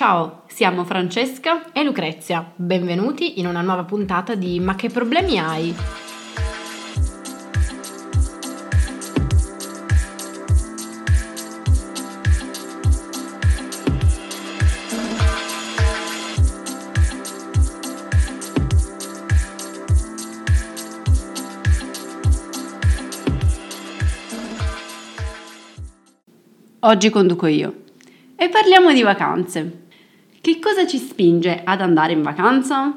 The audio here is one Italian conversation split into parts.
Ciao, siamo Francesca e Lucrezia. Benvenuti in una nuova puntata di Ma che problemi hai? Oggi conduco io e parliamo di vacanze. Che cosa ci spinge ad andare in vacanza?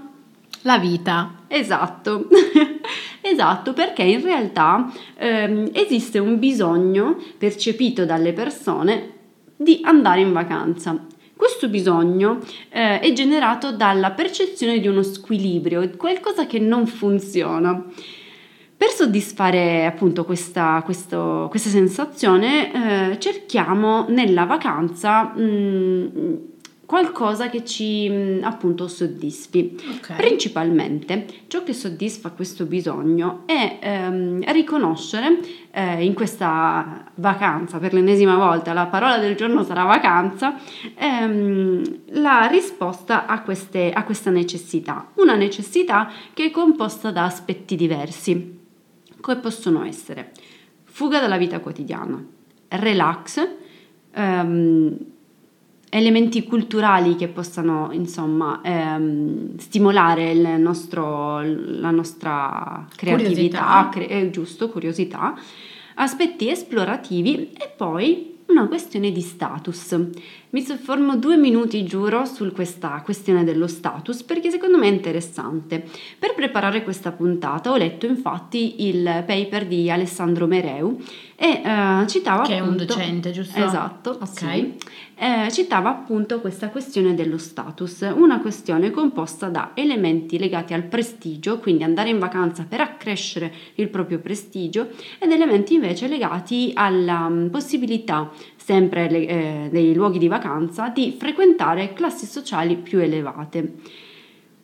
La vita. Esatto, esatto, perché in realtà ehm, esiste un bisogno percepito dalle persone di andare in vacanza. Questo bisogno eh, è generato dalla percezione di uno squilibrio, qualcosa che non funziona. Per soddisfare appunto questa, questo, questa sensazione eh, cerchiamo nella vacanza mh, mm, qualcosa che ci mm, appunto soddisfi. Okay. Principalmente ciò che soddisfa questo bisogno è ehm, riconoscere eh, in questa vacanza, per l'ennesima volta la parola del giorno sarà vacanza, ehm, la risposta a, queste, a questa necessità. Una necessità che è composta da aspetti diversi come possono essere fuga dalla vita quotidiana, relax, ehm, elementi culturali che possano insomma ehm, stimolare il nostro, la nostra creatività, curiosità. Cre- eh, giusto, curiosità, aspetti esplorativi e poi una questione di status. Mi soffermo due minuti, giuro, su questa questione dello status perché secondo me è interessante. Per preparare questa puntata ho letto infatti il paper di Alessandro Mereu e uh, citava che appunto, è un docente, giusto? Esatto, ok. Sì, eh, citava appunto questa questione dello status, una questione composta da elementi legati al prestigio, quindi andare in vacanza per accrescere il proprio prestigio, ed elementi invece legati alla um, possibilità sempre eh, dei luoghi di vacanza di frequentare classi sociali più elevate.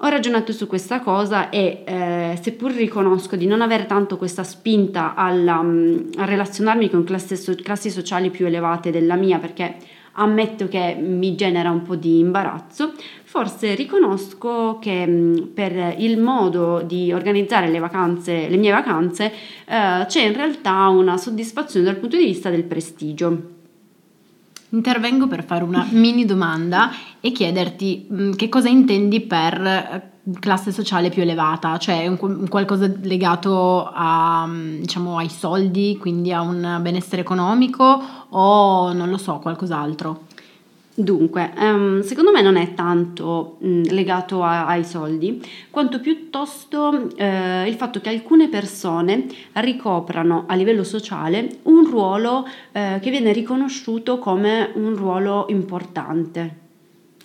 Ho ragionato su questa cosa e eh, seppur riconosco di non avere tanto questa spinta alla, um, a relazionarmi con classi, classi sociali più elevate della mia, perché ammetto che mi genera un po' di imbarazzo, forse riconosco che um, per il modo di organizzare le vacanze, le mie vacanze, eh, c'è in realtà una soddisfazione dal punto di vista del prestigio. Intervengo per fare una mini domanda e chiederti mh, mm, che cosa intendi per eh, classe sociale più elevata, cioè un, un qualcosa legato a, mm, diciamo, ai soldi, quindi a un benessere economico o non lo so, qualcos'altro? Dunque, um, secondo me non è tanto mh, legato a, ai soldi, quanto piuttosto eh, il fatto che alcune persone ricoprano a livello sociale un ruolo eh, che viene riconosciuto come un ruolo importante.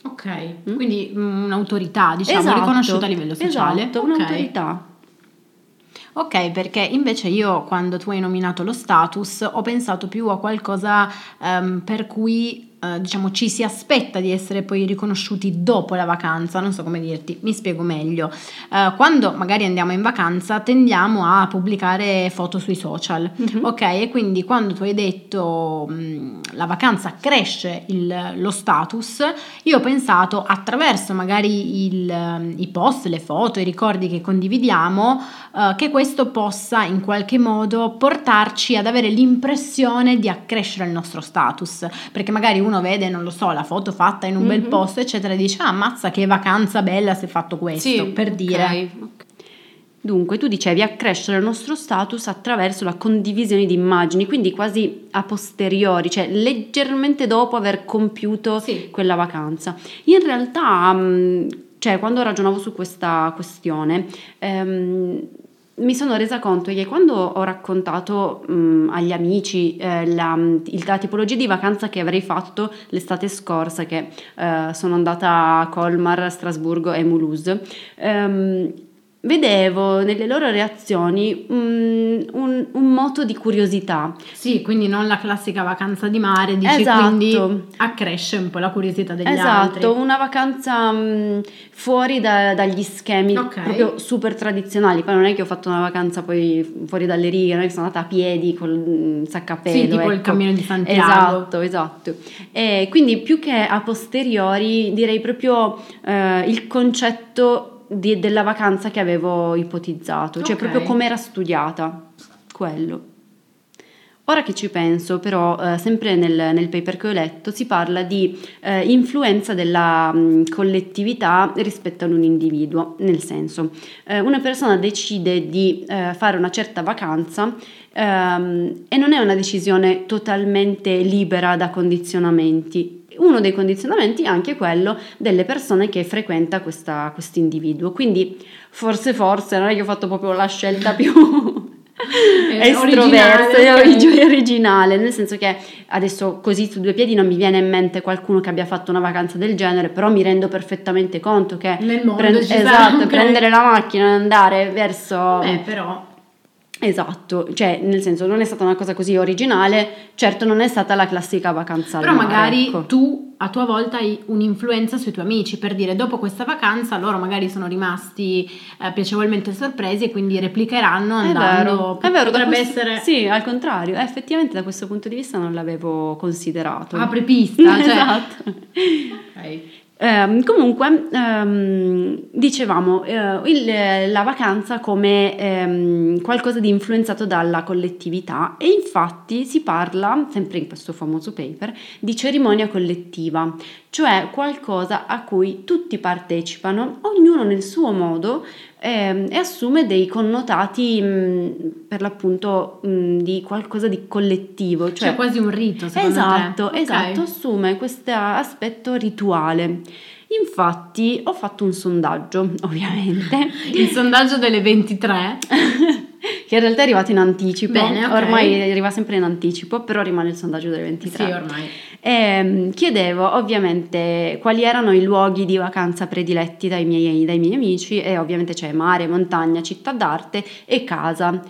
Ok, mm? quindi un'autorità, diciamo, esatto, riconosciuta a livello sociale. Esatto, okay. un'autorità. Ok, perché invece io quando tu hai nominato lo status ho pensato più a qualcosa um, per cui eh, diciamo ci si aspetta di essere poi riconosciuti dopo la vacanza, non so come dirti, mi spiego meglio. Uh, quando magari andiamo in vacanza tendiamo a pubblicare foto sui social, mm-hmm. ok? E quindi quando tu hai detto mh, la vacanza cresce il, lo status, io ho pensato attraverso magari il, i post, le foto, i ricordi che condividiamo, uh, che questo possa in qualche modo portarci ad avere l'impressione di accrescere il nostro status, perché magari uno uno vede, non lo so, la foto fatta in un mm-hmm. bel mhm. posto, eccetera, e dice, ah, ammazza che vacanza bella se fatto questo, sì, per okay. dire. Dunque, tu dicevi accrescere il nostro status attraverso la condivisione di immagini, quindi quasi a posteriori, cioè leggermente dopo aver compiuto sì. quella vacanza. In realtà, mm, cioè, quando ragionavo su questa questione, ehm, mi sono resa conto che quando ho raccontato mh, agli amici eh, la, la, tipologia di vacanza che avrei fatto l'estate scorsa, che eh, sono andata a Colmar, Strasburgo e Mulhouse, ehm, vedevo nelle loro reazioni un, un, un moto di curiosità. Sì, quindi non la classica vacanza di mare, dici, Esatto. quindi accresce un po' la curiosità degli Esatto, altri. una vacanza mh, fuori da- dagli schemi Ok. proprio super tradizionali. Poi non è che ho fatto una vacanza poi fuori dalle righe, non è che sono andata a piedi con il a pelo. Sì, tipo il ecco. cammino di Santiago. Esatto, esatto. E quindi più che a posteriori direi proprio eh, il concetto di- della vacanza che avevo ipotizzato, cioè Ok. proprio come era studiata, quello. Ora che ci penso, però, eh, sempre nel, nel paper che ho letto, si parla di eh, influenza della mh, collettività rispetto ad un individuo, nel senso, eh, una persona decide di eh, fare una certa vacanza ehm, e non è una decisione totalmente libera da condizionamenti. Uno dei condizionamenti è anche quello delle persone che frequenta questo individuo. Quindi, forse, forse, non è che ho fatto proprio la scelta più Eh, estroversa originale, e ok. origi- originale, nel senso che adesso così su due piedi non mi viene in mente qualcuno che abbia fatto una vacanza del genere, però mi rendo perfettamente conto che Nel mondo sarà esatto, prendere la macchina e andare verso Eh, però Esatto, cioè nel senso non è stata una cosa così originale, certo non è stata la classica vacanza Però mare, magari ecco. tu a tua volta hai un'influenza sui tuoi amici per dire dopo questa vacanza loro magari sono rimasti eh, piacevolmente sorpresi e quindi replicheranno È andando. vero, è vero, potrebbe questo- essere Sì, al contrario, eh, effettivamente da questo punto di vista non l'avevo considerato. apripista, cioè. esatto. Ok. Ehm, comunque, ehm, dicevamo, eh, il- la vacanza come ehm, qualcosa di influenzato dalla collettività e infatti si parla, sempre in questo famoso paper, di cerimonia collettiva, cioè qualcosa a cui tutti partecipano, ognuno nel suo modo ehm, e assume dei connotati mh, per l'appunto mh, di qualcosa di collettivo, Cioè, cioè quasi un rito, secondo Esatto, te. Ok. esatto, assume questo aspetto rituale. Infatti ho fatto un sondaggio, ovviamente, Il sondaggio delle 23. che in realtà è arrivato in anticipo, Bene, ok. ormai arriva sempre in anticipo, però rimane il sondaggio delle 23. Sì, ormai. E, mm, chiedevo ovviamente quali erano i luoghi di vacanza prediletti dai miei, dai miei amici e ovviamente c'è mare, montagna, città d'arte e casa.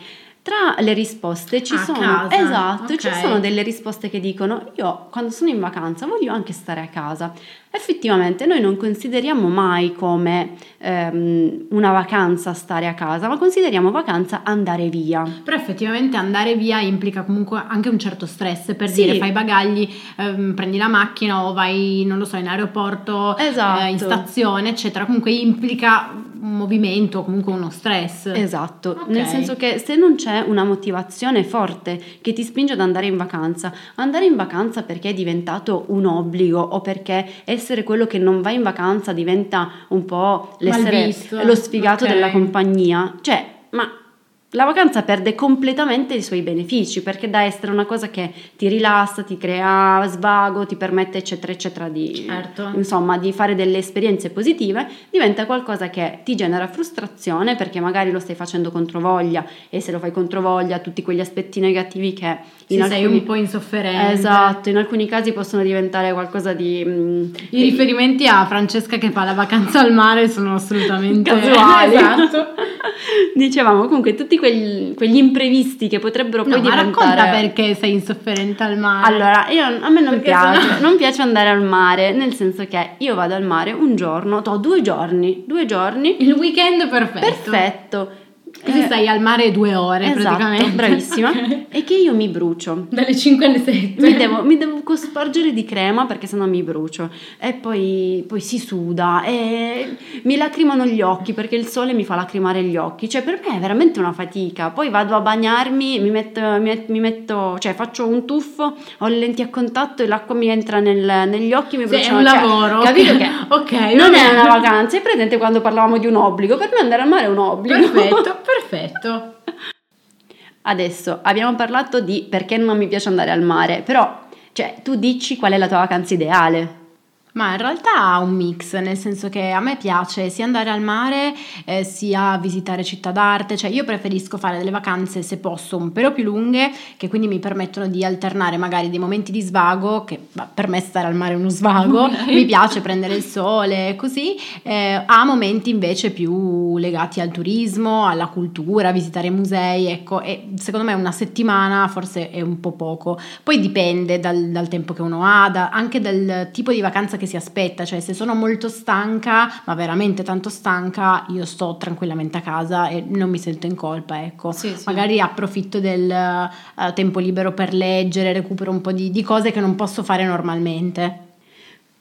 Tra le risposte ci sono, casa, esatto, ci ok. sono delle risposte che dicono io quando sono in vacanza voglio anche stare a casa. Effettivamente noi non consideriamo mai come ehm, una vacanza stare a casa, ma consideriamo vacanza andare via. Però effettivamente andare via implica comunque anche un certo stress, per Sì. dire fai i bagagli, ehm, prendi la macchina o vai, non lo so, in aeroporto, Esatto. eh, in stazione, eccetera. Comunque implica un movimento, comunque uno stress. Esatto, Ok. nel senso che se non c'è una motivazione forte che ti spinge ad andare in vacanza, andare in vacanza perché è diventato un obbligo o perché essere quello che non va in vacanza diventa un po' l'essere lo sfigato Ok. della compagnia, cioè, ma la vacanza perde completamente i suoi benefici perché da essere una cosa che ti rilassa, ti crea svago, ti permette eccetera eccetera di Certo. insomma di fare delle esperienze positive, diventa qualcosa che ti genera frustrazione perché magari lo stai facendo contro voglia e se lo fai contro voglia tutti quegli aspetti negativi che Sì, in sei alcuni un po' insofferente. Esatto, in alcuni casi possono diventare qualcosa di mm, I riferimenti a Francesca che fa la vacanza al mare sono assolutamente casuali. Esatto. Dicevamo comunque tutti quegli, quegli imprevisti che potrebbero poi No, ma diventare racconta perché sei insofferente al mare. Allora, io, a me non Perché piace, sennò- non piace andare al mare, nel senso che io vado al mare un giorno, ho due giorni, due giorni, il weekend perfetto. perfetto. Così Eh, stai al mare due ore esatto, praticamente. bravissima. E che io mi brucio. Dalle 5 alle 7. Mi devo, mi devo cospargere di crema perché sennò mi brucio e poi, poi si suda e mi lacrimano gli occhi perché il sole mi fa lacrimare gli occhi, cioè per me è veramente una fatica. Poi vado a bagnarmi, mi metto, mi met- mi metto cioè faccio un tuffo, ho le lenti a contatto e l'acqua mi entra nel- negli occhi, mi Sì, è bruciano. un cioè, lavoro. capito che Ok, non è una vacanza, è presente quando parlavamo di un obbligo, per me andare al mare è un obbligo. Perfetto, perfetto. Adesso abbiamo parlato di perché non mi piace andare al mare, però cioè, tu dici qual è la tua vacanza ideale. Ma in realtà ha un mix, nel senso che a me piace sia andare al mare eh, sia visitare città d'arte, cioè io preferisco fare delle vacanze se posso un pelo più lunghe che quindi mi permettono di alternare magari dei momenti di svago, che per me stare al mare è uno svago, okay. mi piace prendere il sole così, eh, a momenti invece più legati al turismo, alla cultura, visitare musei, ecco, e secondo me una settimana forse è un po' poco, poi dipende dal, dal tempo che uno ha, da, anche dal tipo di vacanza che che si aspetta, cioè se sono molto stanca, ma veramente tanto stanca, io sto tranquillamente a casa e non mi sento in colpa, ecco. Sì, sì. Magari approfitto del uh, tempo libero per leggere, recupero un po' di, di cose che non posso fare normalmente.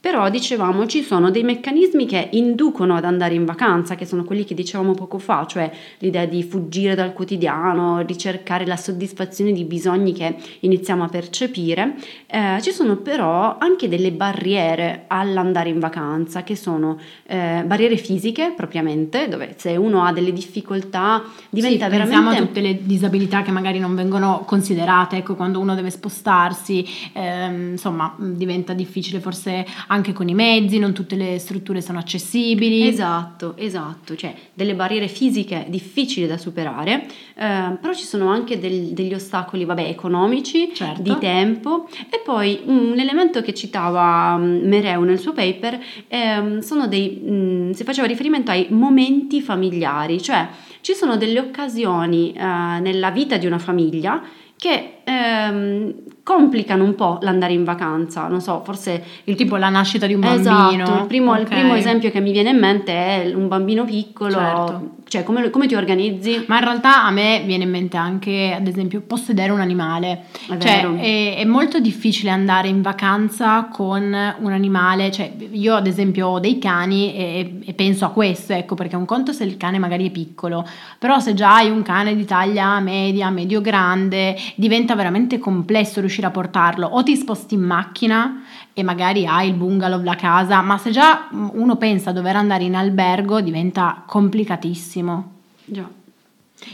Però dicevamo ci sono dei meccanismi che inducono ad andare in vacanza, che sono quelli che dicevamo poco fa, cioè l'idea di fuggire dal quotidiano, ricercare la soddisfazione di bisogni che iniziamo a percepire. Eh, ci sono però anche delle barriere all'andare in vacanza, che sono eh, barriere fisiche propriamente, dove se uno ha delle difficoltà diventa sì, veramente... Pensiamo a tutte le disabilità che magari non vengono considerate, ecco, quando uno deve spostarsi, ehm, insomma, diventa difficile forse anche con i mezzi, non tutte le strutture sono accessibili. Esatto, esatto, cioè delle barriere fisiche difficili da superare, eh, però ci sono anche del, degli ostacoli, vabbè, economici, certo. di tempo e poi un elemento che citava mm, Mereu nel suo paper eh, sono dei, mh, mm, si faceva riferimento ai momenti familiari, cioè ci sono delle occasioni eh, nella vita di una famiglia che ehm, complicano un po' l'andare in vacanza, non so, forse il tipo la nascita di un esatto, bambino. Il primo, okay. il primo esempio che mi viene in mente è un bambino piccolo, certo. Cioè come, come, ti organizzi? Ma in realtà a me viene in mente anche, ad esempio, possedere un animale. È cioè è, è, molto difficile andare in vacanza con un animale, cioè io ad esempio ho dei cani e, e penso a questo, ecco, perché un conto se il cane magari è piccolo, però se già hai un cane di taglia media, medio grande, diventa veramente complesso riuscire a portarlo. O ti sposti in macchina e magari hai il bungalow, la casa, ma se già uno pensa a dover andare in albergo diventa complicatissimo. Già.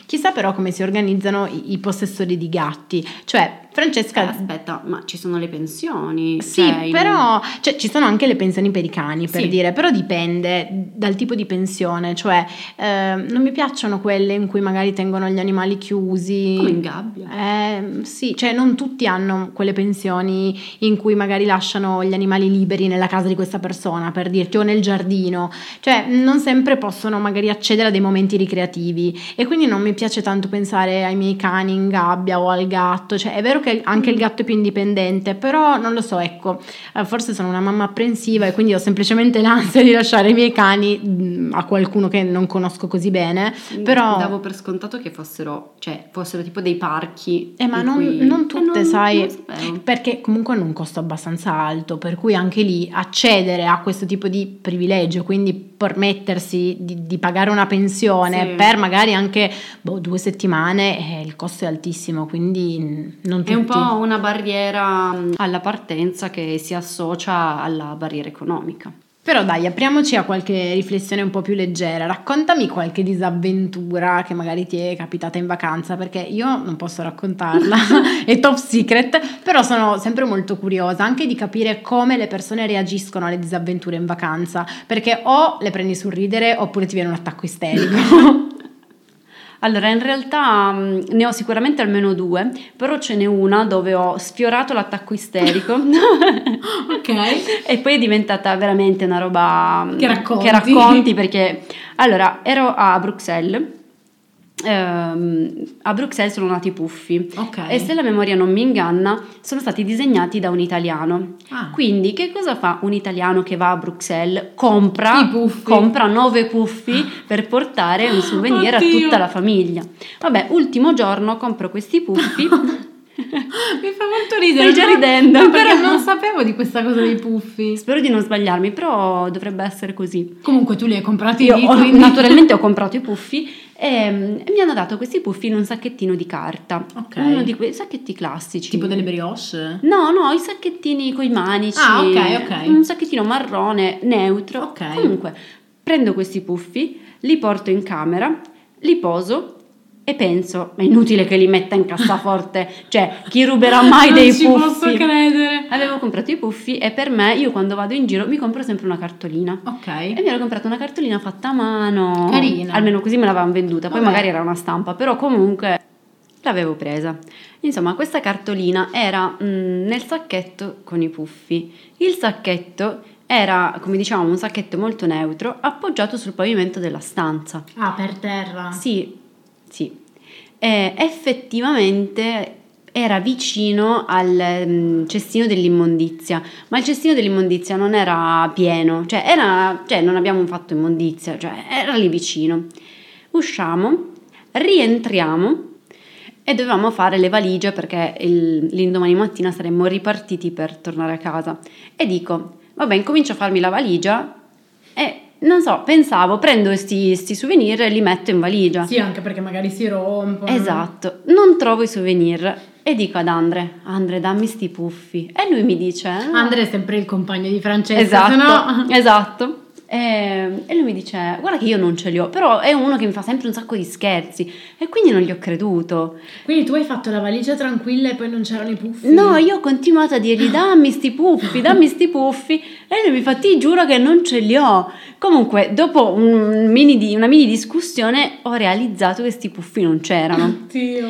Chissà però come si organizzano i, i possessori di gatti, cioè Francesca... Aspetta, ma ci sono le pensioni? Sì, cioè, però cioè, ci sono anche le pensioni per i cani, per sì. dire, però dipende dal tipo di pensione, cioè eh, non mi piacciono quelle in cui magari tengono gli animali chiusi. Come in gabbia? Eh, sì, cioè non tutti hanno quelle pensioni in cui magari lasciano gli animali liberi nella casa di questa persona, per dirti, o nel giardino, cioè non sempre possono magari accedere a dei momenti ricreativi e quindi non mi piace tanto pensare ai miei cani in gabbia o al gatto, cioè è vero vero che anche il mm. gatto è più indipendente, però non lo so, ecco, eh, forse sono una mamma apprensiva e quindi ho semplicemente l'ansia di lasciare i miei cani mm, a qualcuno che non conosco così bene, mm, però... Davo per scontato che fossero, cioè, fossero tipo dei parchi. Eh, ma non, cui... non, tutte, eh, non, sai, non perché comunque hanno un costo abbastanza alto, per cui anche lì accedere a questo tipo di privilegio, quindi permettersi di, di pagare una pensione sì. per magari anche boh, due settimane, eh, il costo è altissimo, quindi non tutti. È un po' una barriera alla partenza che si associa alla barriera economica. Però dai, apriamoci a qualche riflessione un po' più leggera. Raccontami qualche disavventura che magari ti è capitata in vacanza, perché io non posso raccontarla, è top secret, però sono sempre molto curiosa anche di capire come le persone reagiscono alle disavventure in vacanza, perché o le prendi sul ridere oppure ti viene un attacco isterico. Allora, in realtà mm, ne ho sicuramente almeno due, però ce n'è una dove ho sfiorato l'attacco isterico. ok. e poi è diventata veramente una roba mm, che racconti, che racconti perché allora ero a Bruxelles ehm, a Bruxelles sono nati i puffi okay. e se la memoria non mi inganna sono stati disegnati da un italiano ah. quindi che cosa fa un italiano che va a Bruxelles compra, compra nove puffi per portare un souvenir Oddio. a tutta la famiglia vabbè ultimo giorno compro questi puffi Mi fa molto ridere. Stai già ridendo. No, però non sapevo di questa cosa dei puffi. Spero di non sbagliarmi, però dovrebbe essere così. Comunque tu li hai comprati Io ho, naturalmente ho comprato i puffi e, e, mi hanno dato questi puffi in un sacchettino di carta. Ok. Uno di quei sacchetti classici. Tipo delle brioche? No, no, i sacchettini con i manici. Ah, ok, ok. Un sacchettino marrone, neutro. Ok. Comunque, prendo questi puffi, li porto in camera, li poso E penso, è inutile che li metta in cassaforte, cioè chi ruberà mai dei non ci puffi? posso credere. Avevo comprato i puffi e per me, io quando vado in giro mi compro sempre una cartolina. Ok. E mi ero comprata una cartolina fatta a mano. Carina. Almeno così me l'avevano venduta. Poi Vabbè. magari era una stampa, però comunque l'avevo presa. Insomma, questa cartolina era mm, nel sacchetto con i puffi. Il sacchetto era, come diciamo, un sacchetto molto neutro appoggiato sul pavimento della stanza. Ah, per terra. Sì, sì. E effettivamente era vicino al mm, cestino dell'immondizia, ma il cestino dell'immondizia non era pieno, cioè, era, cioè non abbiamo fatto immondizia, cioè era lì vicino. Usciamo, rientriamo e dovevamo fare le valigie perché il- l'indomani mattina saremmo ripartiti per tornare a casa. E dico, vabbè, incomincio a farmi la valigia e non so, pensavo, prendo questi souvenir e li metto in valigia. Sì, anche perché magari si rompono. Esatto, non trovo i souvenir e dico ad Andre, Andre dammi sti puffi. E lui mi dice... "Ah, Andre è sempre il compagno di Francesca, Esatto, no... esatto. E, e lui mi dice, guarda che io non ce li ho, però è uno che mi fa sempre un sacco di scherzi e quindi non gli ho creduto. Quindi tu hai fatto la valigia tranquilla e poi non c'erano i puffi? No, io ho continuato a dirgli dammi sti puffi, dammi sti puffi e lui mi fa ti giuro che non ce li ho. Comunque dopo un mini di- una mini discussione ho realizzato che sti puffi non c'erano. Dio.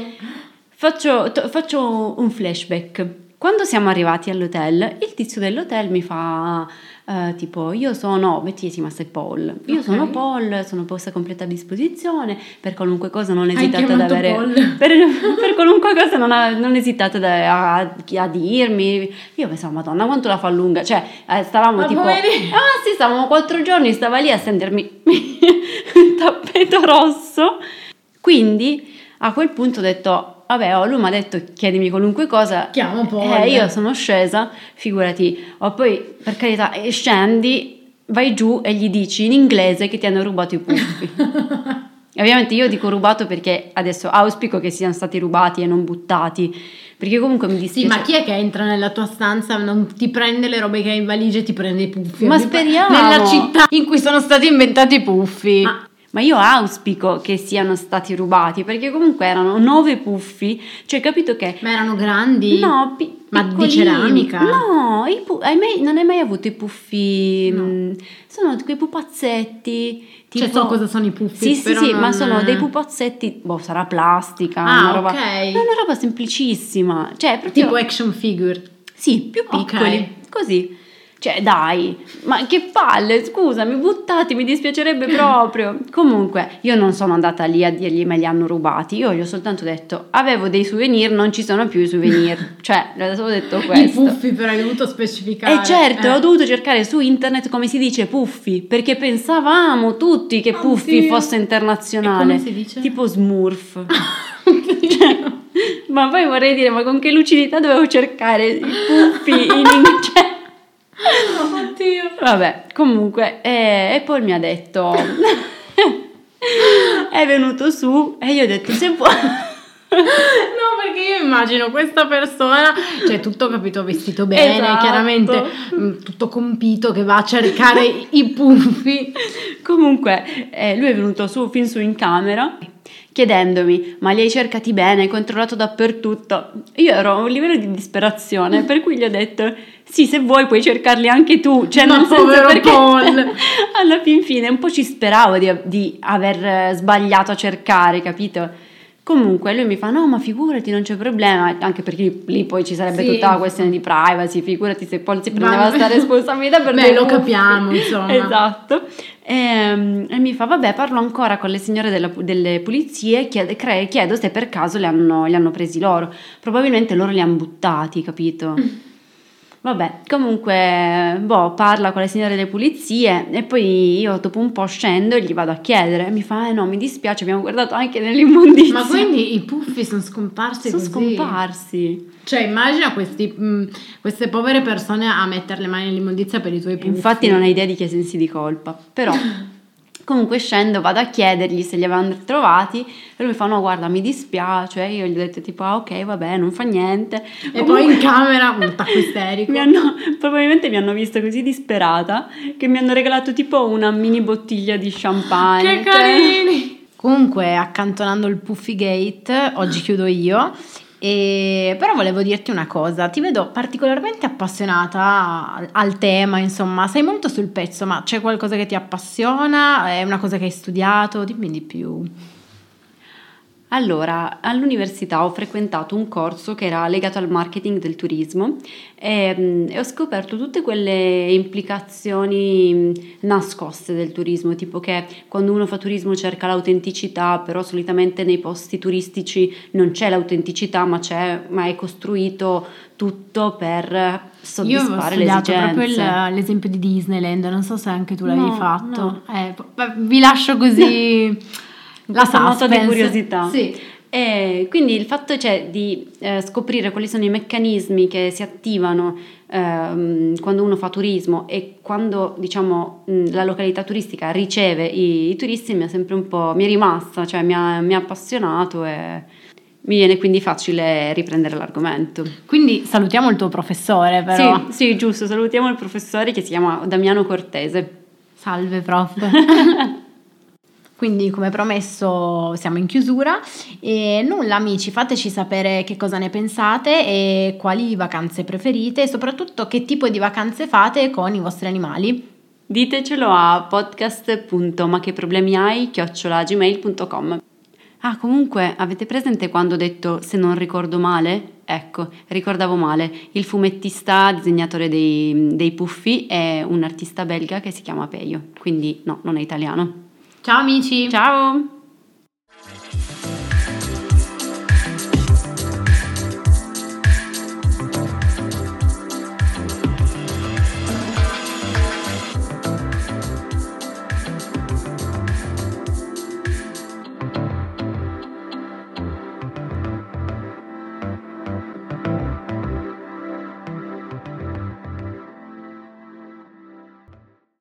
Faccio, to- faccio un flashback. Quando siamo arrivati all'hotel, il tizio dell'hotel mi fa eh, tipo io sono, mettesima sei Paul, io Ok. sono Paul, sono posta a completa disposizione, per qualunque cosa non esitate ad avere... Paul? Per, per qualunque cosa non, ha- non esitate da- a, a dirmi. Io pensavo, madonna, quanto la fa lunga. Cioè, eh, stavamo Ma tipo... poverina. Ah sì, stavamo quattro giorni, stava lì a stendermi il tappeto rosso. Quindi a quel punto ho detto, vabbè, oh, lui mi ha detto chiedimi qualunque cosa. Chiamo Paul. Eh, io sono scesa, figurati. O poi, per carità, scendi, vai giù e gli dici in inglese che ti hanno rubato i puffi. Ovviamente io dico rubato perché adesso auspico che siano stati rubati e non buttati, perché comunque mi Sì, dispiace. ma chi è che entra nella tua stanza, non ti prende le robe che hai in valigia e ti prende i puffi? Ma speriamo. Nella città in cui sono stati inventati i puffi. Ma, ma io auspico che siano stati rubati, perché comunque erano nove puffi, cioè capito che... Ma erano grandi? No, pi- Ma di ceramica? No, pu- hai mai- non hai mai avuto i puffi? No. mm, Sono quei pupazzetti. Cioè, tipo- so cosa sono i puffi, Sì, sì, sì, non- ma sono dei pupazzetti, boh, sarà plastica, Ah, una roba, ok. è una roba semplicissima, cioè proprio, Tipo action figure. sì, più piccoli, così. Cioè, dai, ma che palle, scusami, buttati, mi dispiacerebbe proprio. Comunque, io non sono andata lì a dirgli me li hanno rubati, io gli ho soltanto detto, avevo dei souvenir, non ci sono più i souvenir. cioè, ho solo detto I questo. puffi però hai dovuto specificare. E certo, Eh. ho dovuto cercare su internet come si dice puffi, perché pensavamo tutti che puffi Oddio. fosse E internazionale. come si dice? Tipo smurf. Cioè, ma poi vorrei dire, ma con che lucidità dovevo cercare i puffi in inglese? Oddio. Vabbè, comunque, e, e poi mi ha detto, è venuto su e io ho detto, se vuoi... No, perché io immagino questa persona, cioè tutto capito, vestito bene, Esatto. chiaramente mm, tutto compito che va a cercare i- i puffi. Comunque, eh, lui è venuto su fin su in camera chiedendomi: Ma li hai cercati bene? Hai controllato dappertutto? Io ero a un livello di disperazione, per cui gli ho detto: Sì, se vuoi puoi cercarli anche tu. Cioè, Ma nel senso perché Paul. alla fin fine un po' ci speravo di, di aver eh, sbagliato a cercare, capito? Comunque lui mi fa: No, ma figurati, non c'è problema. Anche perché lì, poi ci sarebbe Sì. tutta la questione di privacy. Figurati se Paul si prendeva questa responsabilità per Beh, lo capiamo, insomma. Esatto. E, e mi fa, vabbè, parlo ancora con le signore della- delle pulizie, chiede- cre- chiedo se per caso li hanno, li hanno presi loro. Probabilmente loro li hanno buttati, capito? Vabbè, comunque, boh, parla con le signore delle pulizie e poi io dopo un po' scendo e gli vado a chiedere. Mi fa, eh no, mi dispiace, abbiamo guardato anche nell'immondizia. Ma quindi i puffi sono scomparsi sono così? scomparsi. Cioè, immagina questi, mm, queste povere persone a mettere le mani nell'immondizia per i tuoi puffi. Infatti non hai idea di che sensi di colpa. Però comunque scendo, vado a chiedergli se li avevano trovati e lui mi fa no guarda mi dispiace. Io gli ho detto tipo ah ok vabbè non fa niente. E poi in camera un tacco isterico. mi hanno, probabilmente mi hanno visto così disperata che mi hanno regalato tipo una mini bottiglia di champagne. Che cioè- carini! Comunque, accantonando il Puffy Gate, oggi chiudo io. E, però volevo dirti una cosa, ti vedo particolarmente appassionata al tema, insomma, sei molto sul pezzo, ma c'è qualcosa che ti appassiona? È una cosa che hai studiato? Dimmi di più. Allora, all'università ho frequentato un corso che era legato al marketing del turismo e, mm, e, ho scoperto tutte quelle implicazioni mm, nascoste del turismo, tipo che quando uno fa turismo cerca l'autenticità, però solitamente nei posti turistici non c'è l'autenticità, ma, c'è, ma è costruito tutto per soddisfare Io ho le esigenze. proprio il, l'esempio di Disneyland, non so se anche tu l'avevi no, fatto. No. Eh, vi lascio così... la nota di curiosità. Sì. E quindi il fatto cioè, di eh, scoprire quali sono i meccanismi che si attivano ehm, quando uno fa turismo e quando diciamo, la località turistica riceve i, i, turisti mi è sempre un po' mi è rimasta, cioè mi ha, mi ha appassionato e mi viene quindi facile riprendere l'argomento. Quindi salutiamo il tuo professore però. Sì, sì giusto, salutiamo il professore che si chiama Damiano Cortese. Salve prof. Quindi, come promesso, siamo in chiusura. E nulla, amici, fateci sapere che cosa ne pensate e quali vacanze preferite e soprattutto che tipo di vacanze fate con i vostri animali. Ditecelo a podcast.ma che problemi hai chiocciolagmail.com. Ah, comunque, avete presente quando ho detto se non ricordo male? Ecco, ricordavo male. Il fumettista, disegnatore dei, dei puffi, è un artista belga che si chiama Peio, quindi no, non è italiano. Ciao amici! Ciao!